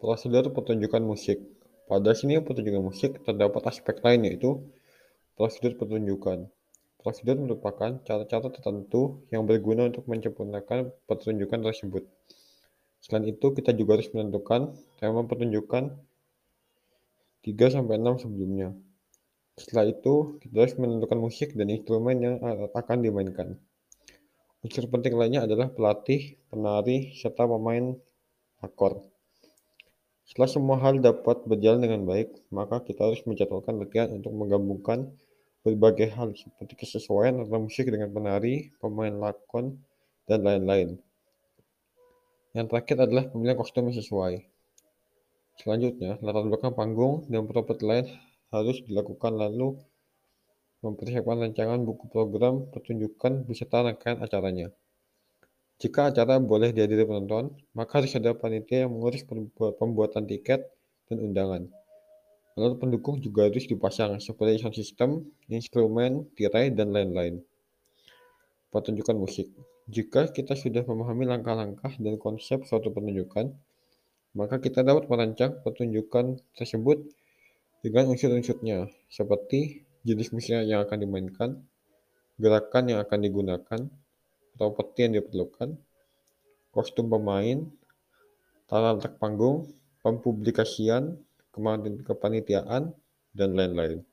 Prosedur pertunjukan musik. Pada seni pertunjukan musik terdapat aspek lain yaitu prosedur pertunjukan. Prosedur merupakan cara-cara tertentu yang berguna untuk menyempurnakan pertunjukan tersebut. Selain itu, kita juga harus menentukan tema pertunjukan 3-6 sebelumnya. Setelah itu, kita harus menentukan musik dan instrumen yang akan dimainkan. Unsur penting lainnya adalah pelatih, penari, serta pemain akor. Setelah semua hal dapat berjalan dengan baik, maka kita harus menjadwalkan latihan untuk menggabungkan berbagai hal seperti kesesuaian antara musik dengan penari, pemain lakon, dan lain-lain. Yang terakhir adalah pemilihan kostum yang sesuai. Selanjutnya, latar belakang panggung dan properti lain harus dilakukan lalu mempersiapkan rancangan buku program pertunjukan beserta rangkaian acaranya. Jika acara boleh dihadiri penonton, maka harus ada panitia yang mengurus pembuatan tiket dan undangan. Lalu pendukung juga harus dipasang seperti sound system, instrumen, tirai, dan lain-lain. Pertunjukan musik. Jika kita sudah memahami langkah-langkah dan konsep suatu pertunjukan, maka kita dapat merancang pertunjukan tersebut dengan unsur-unsurnya, seperti jenis musik yang akan dimainkan, gerakan yang akan digunakan, properti yang diperlukan, kostum pemain, tata letak panggung, pempublikasian, kepanitiaan, dan lain-lain.